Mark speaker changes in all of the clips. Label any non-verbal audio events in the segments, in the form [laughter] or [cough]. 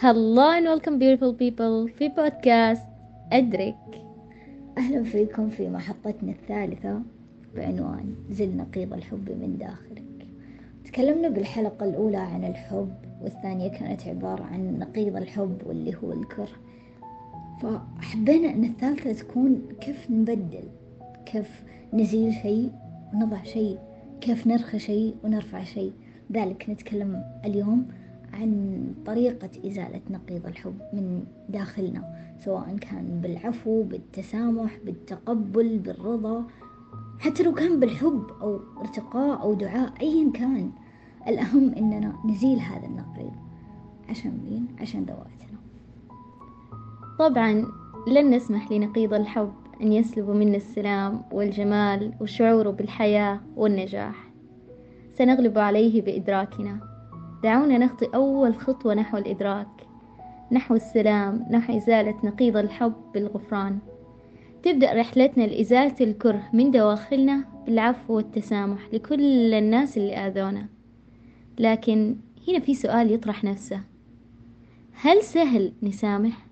Speaker 1: Hello and welcome beautiful people في بودكاست أدرك
Speaker 2: أهلا فيكم في محطتنا الثالثة بعنوان زل نقيض الحب من داخلك. تكلمنا بالحلقة الأولى عن الحب والثانية كانت عبارة عن نقيض الحب واللي هو الكره. فحبينا أن الثالثة تكون كيف نبدل كيف نزيل شيء ونضع شيء كيف نرخي شيء ونرفع شيء. ذلك نتكلم اليوم عن طريقة إزالة نقيض الحب من داخلنا سواء كان بالعفو بالتسامح بالتقبل بالرضا حتى لو كان بالحب أو ارتقاء أو دعاء أيا كان. الأهم إننا نزيل هذا النقيض عشان مين؟ عشان ذواتنا.
Speaker 1: طبعا لن نسمح لنقيض الحب أن يسلب منا السلام والجمال والشعور بالحياة والنجاح. سنغلب عليه بإدراكنا. دعونا نخطي أول خطوة نحو الإدراك نحو السلام نحو إزالة نقيض الحب بالغفران تبدأ رحلتنا لإزالة الكره من دواخلنا بالعفو والتسامح لكل الناس اللي آذونا لكن هنا في سؤال يطرح نفسه هل سهل نسامح؟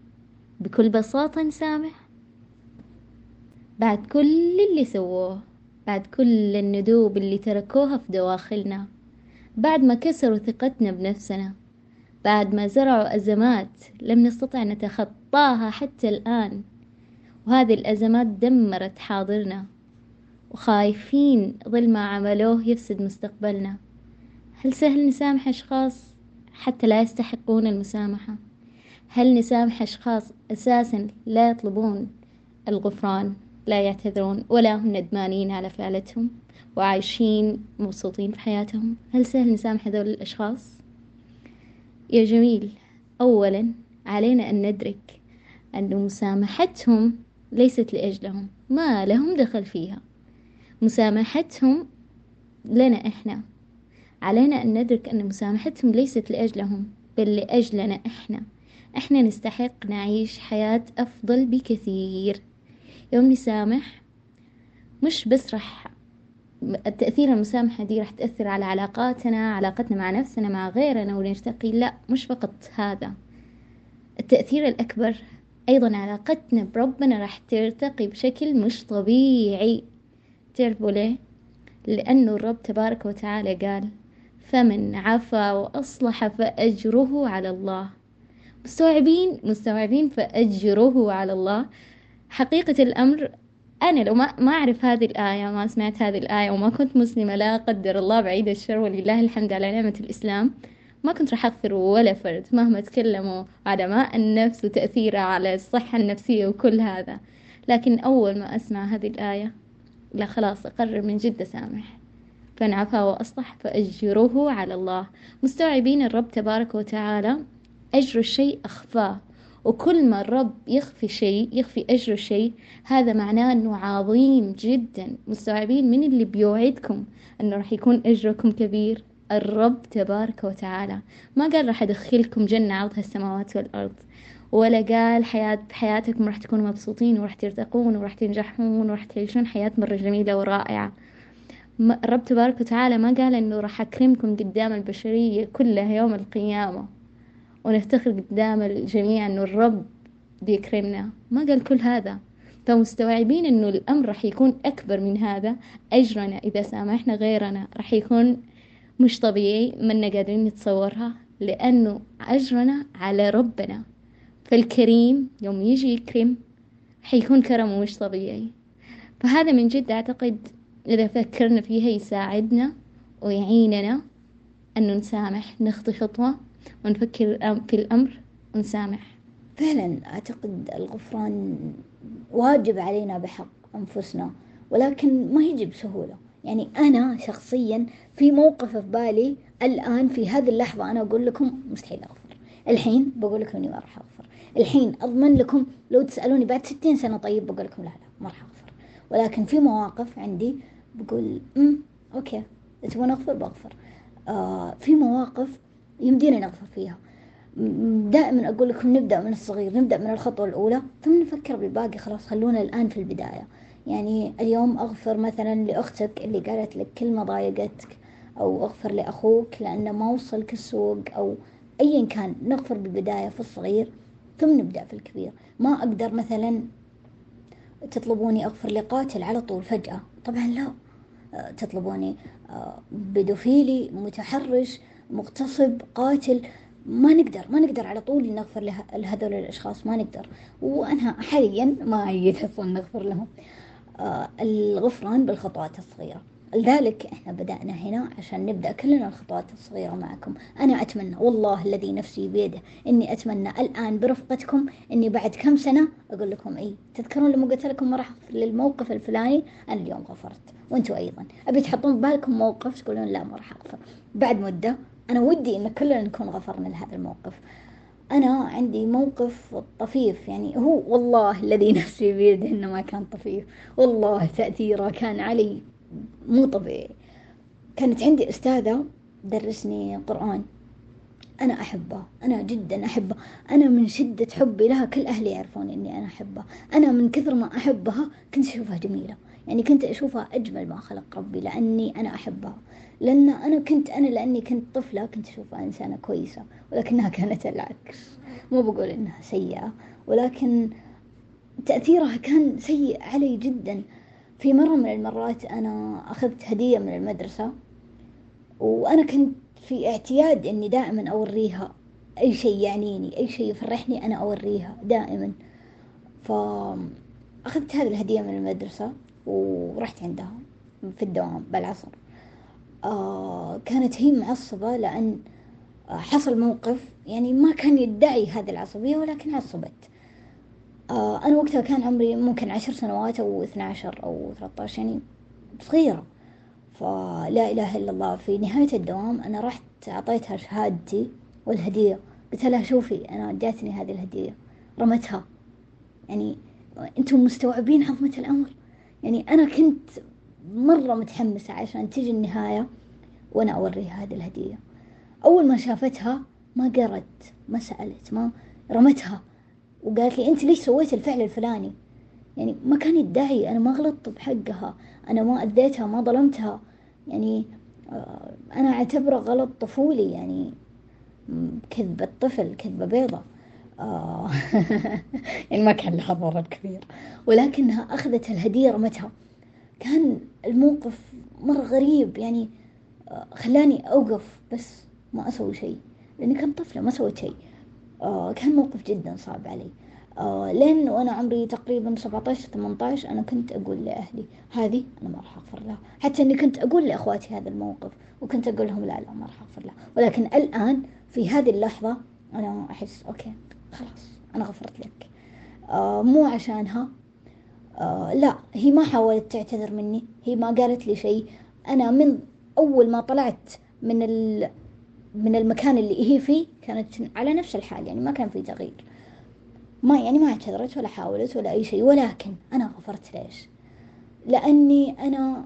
Speaker 1: بكل بساطة نسامح؟ بعد كل اللي سووه بعد كل الندوب اللي تركوها في دواخلنا بعد ما كسروا ثقتنا بنفسنا بعد ما زرعوا أزمات لم نستطع نتخطاها حتى الآن. وهذه الأزمات دمرت حاضرنا وخايفين ظل ما عملوه يفسد مستقبلنا. هل سهل نسامح أشخاص حتى لا يستحقون المسامحة؟ هل نسامح أشخاص أساسا لا يطلبون الغفران لا يعتذرون ولا هم ندمانين على فعلتهم؟ وعايشين مبسوطين في حياتهم. هل سهل نسامح هذول الأشخاص؟ يا جميل أولا علينا أن ندرك أن مسامحتهم ليست لأجلهم ما لهم دخل فيها. مسامحتهم لنا إحنا. علينا أن ندرك أن مسامحتهم ليست لأجلهم بل لأجلنا إحنا. إحنا نستحق نعيش حياة أفضل بكثير. يوم نسامح مش بس راح التأثير المسامحة دي راح تأثر على علاقاتنا علاقتنا مع نفسنا مع غيرنا ونرتقي لا مش فقط هذا. التأثير الأكبر أيضا علاقتنا بربنا راح ترتقي بشكل مش طبيعي. تعرفوا ليه؟ لأنه الرب تبارك وتعالى قال فمن عفا وأصلح فأجره على الله. مستوعبين؟ مستوعبين فأجره على الله؟ حقيقة الأمر أنا لو ما ما أعرف هذه الآية ما سمعت هذه الآية وما كنت مسلمة لا قدر الله بعيد الشر ولله الحمد على نعمة الإسلام. ما كنت راح أغفر ولا فرد مهما تكلموا على ماء النفس وتأثيره على الصحة النفسية وكل هذا. لكن أول ما أسمع هذه الآية لا خلاص أقرر من جد أسامح. فإن عفا وأصلح فأجره على الله. مستوعبين الرب تبارك وتعالى؟ أجر الشيء أخفاه. وكل ما الرب يخفي شيء يخفي أجر شيء هذا معناه أنه عظيم جدا. مستوعبين من اللي بيوعدكم أنه راح يكون أجركم كبير؟ الرب تبارك وتعالى. ما قال راح أدخلكم جنة عرضها السماوات والأرض. ولا قال حياة بحياتكم راح تكونوا مبسوطين وراح ترتقون وراح تنجحون وراح تعيشون حياة مرة جميلة ورائعة. الرب تبارك وتعالى ما قال إنه راح أكرمكم قدام البشرية كلها يوم القيامة. ونفتخر قدام الجميع إنه الرب بيكرمنا. ما قال كل هذا؟ فمستوعبين إنه الأمر راح يكون أكبر من هذا؟ أجرنا إذا سامحنا غيرنا. راح يكون مش طبيعي منا قادرين نتصورها لأنه أجرنا على ربنا. فالكريم يوم يجي يكرم حيكون كرمه مش طبيعي. فهذا من جد أعتقد إذا فكرنا فيها يساعدنا ويعيننا أنه نسامح نخطي خطوة. ونفكر في الأمر ونسامح.
Speaker 2: فعلا أعتقد الغفران واجب علينا بحق أنفسنا ولكن ما يجي بسهولة يعني أنا شخصيا في موقف في بالي الآن في هذه اللحظة أنا أقول لكم مستحيل أغفر. الحين بقول لكم إني ما راح أغفر. الحين أضمن لكم لو تسألوني بعد ستين سنة طيب بقول لكم لا لا ما راح أغفر. ولكن في مواقف عندي بقول أمم أوكي تبغون أغفر بغفر. آه في مواقف يمدينا نغفر فيها. دائما أقول لكم نبدأ من الصغير نبدأ من الخطوة الأولى ثم نفكر بالباقي خلاص خلونا الآن في البداية. يعني اليوم أغفر مثلا لأختك اللي قالت لك كلمة ضايقتك أو أغفر لأخوك لأنه ما وصلك السوق أو أيا كان نغفر بالبداية في الصغير ثم نبدأ في الكبير. ما أقدر مثلا تطلبوني أغفر لقاتل على طول فجأة. طبعا لا. تطلبوني آه، بدوفيلي متحرش مغتصب قاتل ما نقدر ما نقدر على طول نغفر لهذول الأشخاص ما نقدر. وأنا حاليا ما أصلا نغفر لهم. آه الغفران بالخطوات الصغيرة. لذلك إحنا بدأنا هنا عشان نبدأ كلنا الخطوات الصغيرة معكم. أنا أتمنى والله الذي نفسي بيده إني أتمنى الآن برفقتكم إني بعد كم سنة أقول لكم إي تذكرون لما قلت لكم ما راح للموقف الفلاني؟ أنا اليوم غفرت. وأنتوا أيضا. أبي تحطون ببالكم موقف تقولون لا ما راح أغفر. بعد مدة أنا ودي إن كلنا نكون غفرنا لهذا الموقف. أنا عندي موقف طفيف يعني هو والله الذي [laughs] نفسي بيده إنه ما كان طفيف. والله تأثيره كان علي مو طبيعي. كانت عندي أستاذة درسني قرآن. أنا أحبها أنا جدا أحبها. أنا من شدة حبي لها كل أهلي يعرفون إني أنا أحبها. أنا من كثر ما أحبها كنت أشوفها جميلة. يعني كنت أشوفها أجمل ما خلق ربي لأني أنا أحبها. لأن أنا كنت أنا لأني كنت طفلة كنت أشوفها إنسانة كويسة ولكنها كانت العكس. مو بقول إنها سيئة ولكن تأثيرها كان سيء علي جدا. في مرة من المرات أنا أخذت هدية من المدرسة وأنا كنت في اعتياد إني دائما أوريها أي شيء يعنيني أي شيء يفرحني أنا أوريها دائما. فأخذت هذه الهدية من المدرسة ورحت عندها في الدوام بالعصر. آه كانت هي معصبة لأن حصل موقف يعني ما كان يدعي هذه العصبية ولكن عصبت. آه أنا وقتها كان عمري ممكن عشر سنوات أو اثنى عشر أو ثلاثة عشر يعني صغيرة. فلا إله إلا الله في نهاية الدوام أنا رحت أعطيتها شهادتي والهدية. قلت لها شوفي أنا جاتني هذه الهدية رمتها. يعني أنتم مستوعبين عظمة الأمر؟ أنا كنت مرة متحمسة عشان تجي النهاية وأنا أوريها هذه الهدية. أول ما شافتها ما قرت ما سألت ما رمتها. وقالت لي أنت ليش سويت الفعل الفلاني؟ يعني ما كان يدعي أنا ما غلطت بحقها أنا ما أذيتها ما ظلمتها. يعني آه، أنا أعتبره غلط طفولي يعني كذبة طفل كذبة بيضة. آه. [laughs] يعني ما كان لها ضرر كبير. ولكنها أخذت الهدية رمتها. كان الموقف مرة غريب. يعني آه، خلاني أوقف بس ما أسوي شيء. لأني كنت طفلة ما سويت شيء. آه كان موقف جدا صعب علي. آه لين وأنا عمري تقريبا 17 18 أنا كنت أقول لأهلي هذه أنا ما راح أغفر لها. حتى إني كنت أقول لأخواتي هذا الموقف وكنت أقول لهم لا لا ما راح أغفر لها. ولكن الآن في هذه اللحظة أنا أحس أوكي. خلاص أنا غفرت لك. آه مو عشانها. آه لا هي ما حاولت تعتذر مني هي ما قالت لي شيء. أنا من أول ما طلعت من ال من المكان اللي هي فيه كانت على نفس الحال يعني ما كان في تغيير ما يعني ما اعتذرت ولا حاولت ولا أي شيء ولكن أنا غفرت ليش؟ لأني أنا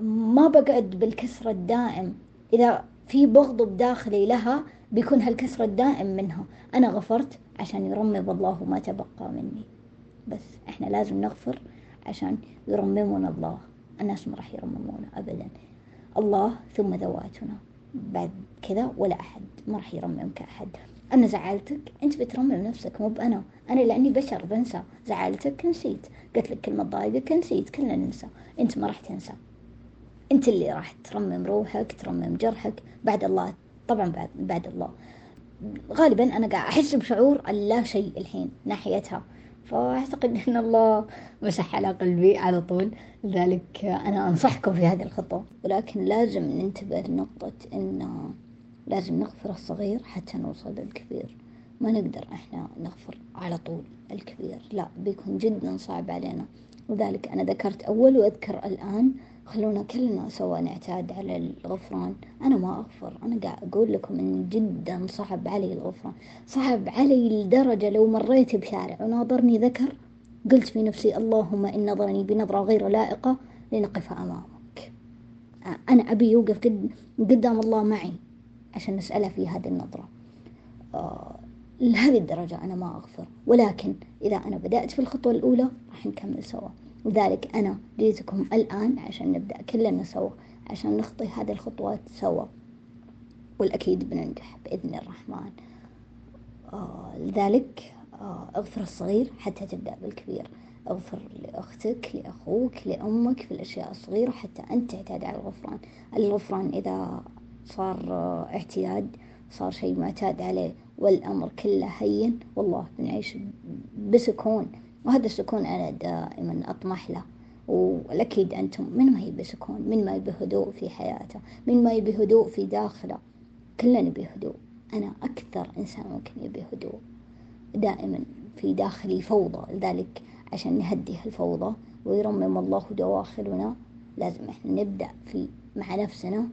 Speaker 2: ما بقعد بالكسر الدائم. إذا في بغض بداخلي لها بيكون هالكسر الدائم منها. أنا غفرت عشان يرمض الله ما تبقى مني. بس إحنا لازم نغفر عشان يرممنا الله. الناس ما راح يرممونا أبدا. الله ثم ذواتنا. بعد كذا ولا أحد ما راح يرممك أحد. أنا زعلتك أنت بترمم نفسك مو بأنا. أنا لأني بشر بنسى. زعلتك نسيت. قلت لك كلمة ضايقك نسيت. كلنا ننسى. أنت ما راح تنسى. أنت اللي راح ترمم روحك ترمم جرحك. بعد الله طبعا بعد, بعد الله. غالبا أنا قاعد أحس بشعور اللا شيء الحين ناحيتها. فأعتقد أن الله مسح على قلبي على طول. لذلك أنا أنصحكم في هذه الخطوة. ولكن لازم ننتبه لنقطة أن لازم نغفر الصغير حتى نوصل للكبير. ما نقدر إحنا نغفر على طول الكبير. لا بيكون جدا صعب علينا. لذلك أنا ذكرت أول وأذكر الآن خلونا كلنا سوا نعتاد على الغفران. أنا ما أغفر. أنا قاعد أقول لكم إن جدا صعب علي الغفران. صعب علي لدرجة لو مريت بشارع وناظرني ذكر قلت في نفسي اللهم إن نظرني بنظرة غير لائقة لنقف أمامك. أنا أبي يوقف قد قدام الله معي عشان نسأله في هذه النظرة. آه لهذه الدرجة أنا ما أغفر. ولكن إذا أنا بدأت في الخطوة الأولى راح نكمل سوا. لذلك أنا جيتكم الآن عشان نبدأ كلنا سوا عشان نخطي هذه الخطوات سوا. والأكيد بننجح بإذن الرحمن. آه لذلك آه اغفر الصغير حتى تبدأ بالكبير. اغفر لأختك لأخوك لأمك في الأشياء الصغيرة حتى أنت تعتاد على الغفران. الغفران إذا صار آه اعتياد صار شيء معتاد عليه والأمر كله هين والله بنعيش بسكون. وهذا السكون أنا دائما أطمح له. والأكيد أنتم من ما يبي سكون من ما يبي هدوء في حياته من ما يبي هدوء في داخله. كلنا نبي هدوء. أنا أكثر إنسان ممكن يبي هدوء دائما في داخلي فوضى. لذلك عشان نهدي هالفوضى ويرمم الله دواخلنا لازم إحنا نبدأ في مع نفسنا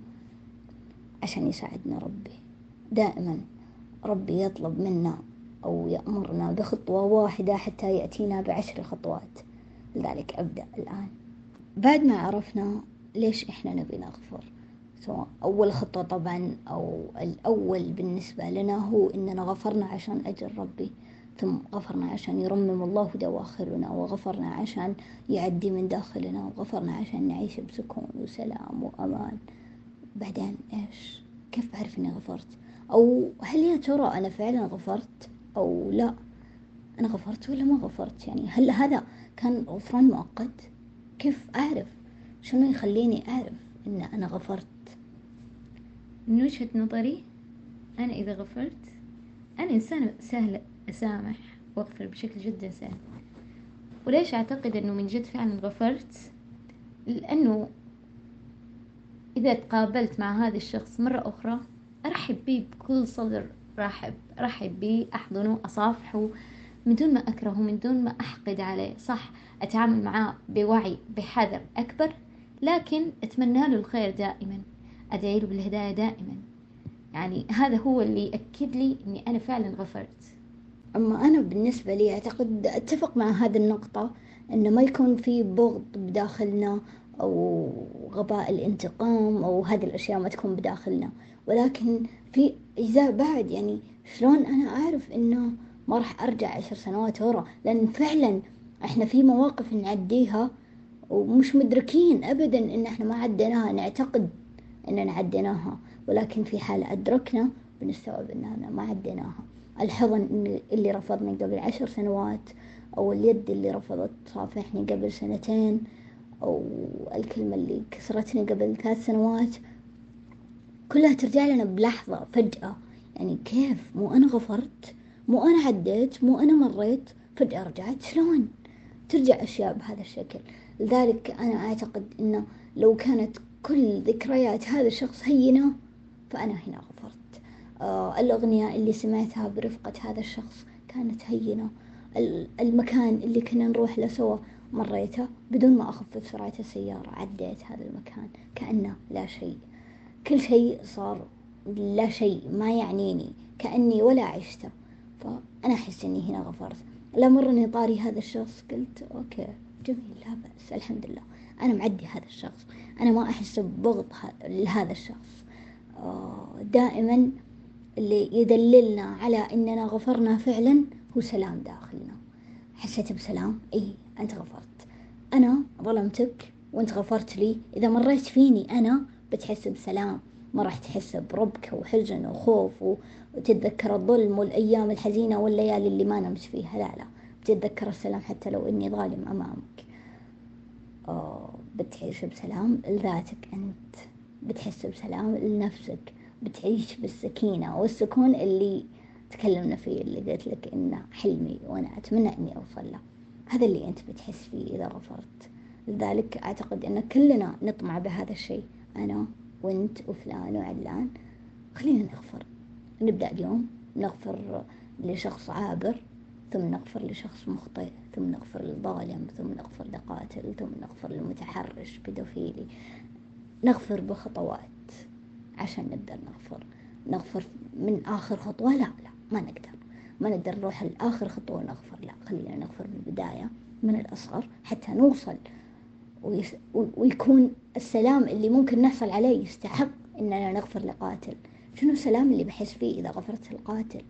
Speaker 2: عشان يساعدنا ربي. دائما ربي يطلب منا أو يأمرنا بخطوة واحدة حتى يأتينا بعشر خطوات. لذلك أبدأ الآن. بعد ما عرفنا ليش إحنا نبي نغفر. سواء أول خطوة طبعا أو الأول بالنسبة لنا هو إننا غفرنا عشان أجل ربي. ثم غفرنا عشان يرمم الله دواخلنا وغفرنا عشان يعدي من داخلنا وغفرنا عشان نعيش بسكون وسلام وأمان. بعدين إيش؟ كيف بعرف إني غفرت؟ أو هل يا ترى أنا فعلا غفرت؟ أو لا. أنا غفرت ولا ما غفرت؟ يعني هل هذا كان غفران مؤقت؟ كيف أعرف؟ شنو يخليني أعرف إن أنا غفرت؟
Speaker 1: من وجهة نظري أنا إذا غفرت أنا إنسانة سهلة أسامح وأغفر بشكل جدا سهل. وليش أعتقد أنه من جد فعلا غفرت؟ لأنه إذا تقابلت مع هذا الشخص مرة أخرى أرحب به بكل صدر. رحب أرحب به أحضنه أصافحه من دون ما أكرهه من دون ما أحقد عليه. صح أتعامل معاه بوعي بحذر أكبر لكن أتمنى له الخير دائما. أدعي له بالهداية دائما. يعني هذا هو اللي يأكد لي أني أنا فعلا غفرت.
Speaker 2: أما أنا بالنسبة لي أعتقد أتفق مع هذه النقطة أنه ما يكون في بغض بداخلنا أو غباء الانتقام أو هذه الأشياء ما تكون بداخلنا. ولكن في أجزاء بعد يعني شلون أنا أعرف إنه ما راح أرجع عشر سنوات ورا؟ لأن فعلا إحنا في مواقف نعديها ومش مدركين أبدا إن إحنا ما عديناها. نعتقد إننا عديناها ولكن في حال أدركنا بنستوعب إننا ما عديناها. الحضن اللي رفضني قبل عشر سنوات أو اليد اللي رفضت تصافحني قبل سنتين أو الكلمة اللي كسرتني قبل ثلاث سنوات كلها ترجع لنا بلحظة فجأة. يعني كيف؟ مو أنا غفرت مو أنا عديت مو أنا مريت فجأة رجعت. شلون؟ ترجع أشياء بهذا الشكل. لذلك أنا أعتقد أنه لو كانت كل ذكريات هذا الشخص هينة فأنا هنا غفرت. آه الأغنية اللي سمعتها برفقة هذا الشخص كانت هينة. المكان اللي كنا نروح له سوا مريته بدون ما أخفف سرعة السيارة عديت هذا المكان كأنه لا شيء. كل شيء صار لا شيء ما يعنيني كأني ولا عشته. فأنا أحس إني هنا غفرت. لا مرني طاري هذا الشخص قلت أوكي جميل لا بأس الحمد لله. أنا معدي هذا الشخص. أنا ما أحس ببغض لهذا الشخص. آه، دائما اللي يدللنا على إننا غفرنا فعلا هو سلام داخلنا. حسيت بسلام؟ إي أنت غفرت. أنا ظلمتك وأنت غفرت لي. إذا مريت فيني أنا بتحس بسلام. ما راح تحس بربكة وحزن وخوف وتتذكر الظلم والأيام الحزينة والليالي اللي ما نمت فيها. لا لا. بتتذكر السلام حتى لو إني ظالم أمامك. أوه بتعيش بسلام لذاتك أنت. بتحس بسلام لنفسك. بتعيش بالسكينة والسكون اللي تكلمنا فيه اللي قلت لك إنه حلمي وأنا أتمنى إني أوصل له. هذا اللي أنت بتحس فيه إذا غفرت. لذلك أعتقد أن كلنا نطمع بهذا الشيء. أنا وأنت وفلان وعلان. خلينا نغفر. نبدأ اليوم. نغفر لشخص عابر ثم نغفر لشخص مخطئ ثم نغفر للظالم ثم نغفر لقاتل ثم نغفر للمتحرش بيدوفيلي نغفر بخطوات عشان نقدر نغفر. نغفر من آخر خطوة؟ لا لا ما نقدر. ما نقدر نروح لآخر خطوة ونغفر لا خلينا نغفر من البداية من الأصغر حتى نوصل ويكون السلام اللي ممكن نحصل عليه يستحق إننا نغفر لقاتل. شنو السلام اللي بحس فيه إذا غفرت القاتل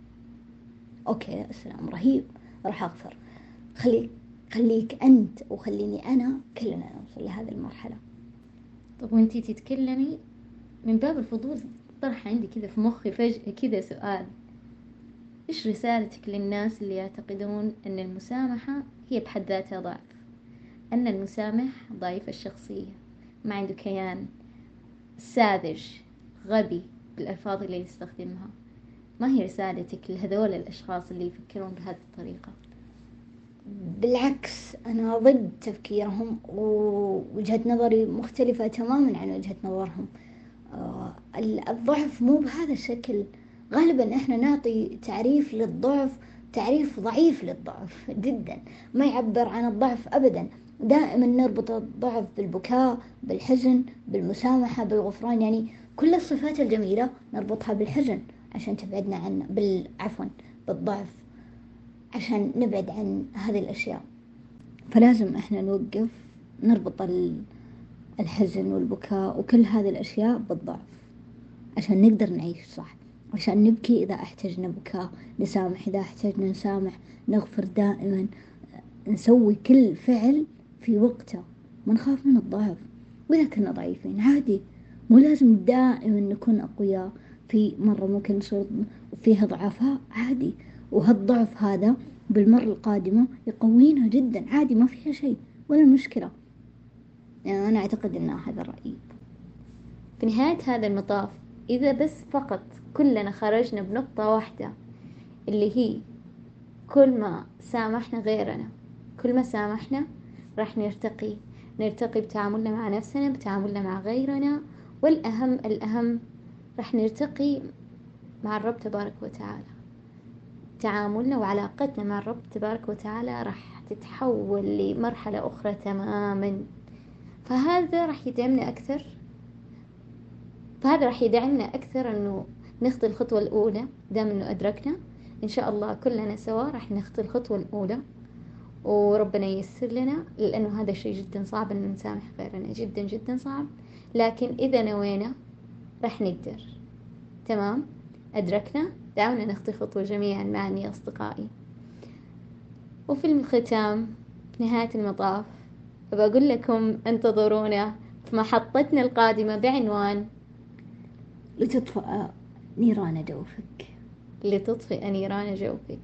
Speaker 2: أوكي السلام رهيب راح أغفر. خليك خليك أنت وخليني أنا كلنا نوصل لهذه المرحلة.
Speaker 1: طب وانتي تتكلمي من باب الفضول طرح عندي كذا في مخي فجأة كذا سؤال. إيش رسالتك للناس اللي يعتقدون أن المسامحة هي بحد ذاتها ضعف؟ أن المسامح ضعيف الشخصية. ما عنده كيان. ساذج غبي بالألفاظ اللي يستخدمها. ما هي رسالتك لهذول الأشخاص اللي يفكرون بهذه الطريقة؟
Speaker 2: بالعكس أنا ضد تفكيرهم ووجهة نظري مختلفة تماما عن وجهة نظرهم. آه، الضعف مو بهذا الشكل. غالبا إحنا نعطي تعريف للضعف تعريف ضعيف للضعف جدا ما يعبر عن الضعف ابدا. دائما نربط الضعف بالبكاء بالحزن بالمسامحة بالغفران. يعني كل الصفات الجميلة نربطها بالحزن عشان تبعدنا عن بالعفوا بالضعف عشان نبعد عن هذه الأشياء. فلازم إحنا نوقف نربط الحزن والبكاء وكل هذه الأشياء بالضعف عشان نقدر نعيش صح. عشان نبكي إذا احتجنا بكاء نسامح إذا احتجنا نسامح نغفر دائما. نسوي كل فعل في وقته ما نخاف من الضعف. وإذا كنا ضعيفين عادي. مو لازم دائما نكون أقوياء. في مرة ممكن نصير فيها ضعفاء عادي. وهالضعف هذا بالمرة القادمة يقوينا جدا. عادي ما فيها شيء ولا مشكلة. يعني أنا أعتقد أن هذا رأيي
Speaker 1: في نهاية هذا المطاف إذا بس فقط كلنا خرجنا بنقطة واحدة اللي هي كل ما سامحنا غيرنا كل ما سامحنا راح نرتقي نرتقي بتعاملنا مع نفسنا بتعاملنا مع غيرنا والأهم الأهم راح نرتقي مع الرب تبارك وتعالى. تعاملنا وعلاقتنا مع الرب تبارك وتعالى راح تتحول لمرحلة أخرى تماما. فهذا راح يدعمنا أكثر فهذا راح يدعمنا أكثر أنه نخطي الخطوة الأولى دام أنه أدركنا. إن شاء الله كلنا سوا راح نخطي الخطوة الأولى وربنا ييسر لنا لأنه هذا الشيء جدا صعب أن نسامح غيرنا جدا جدا صعب. لكن إذا نوينا راح نقدر. تمام؟ أدركنا؟ دعونا نخطي خطوة جميعا معا أصدقائي. وفي الختام نهاية المطاف بقول لكم انتظرونا في محطتنا القادمة بعنوان
Speaker 2: لتطفأ نيران جوفك.
Speaker 1: لتطفئ نيران جوفك.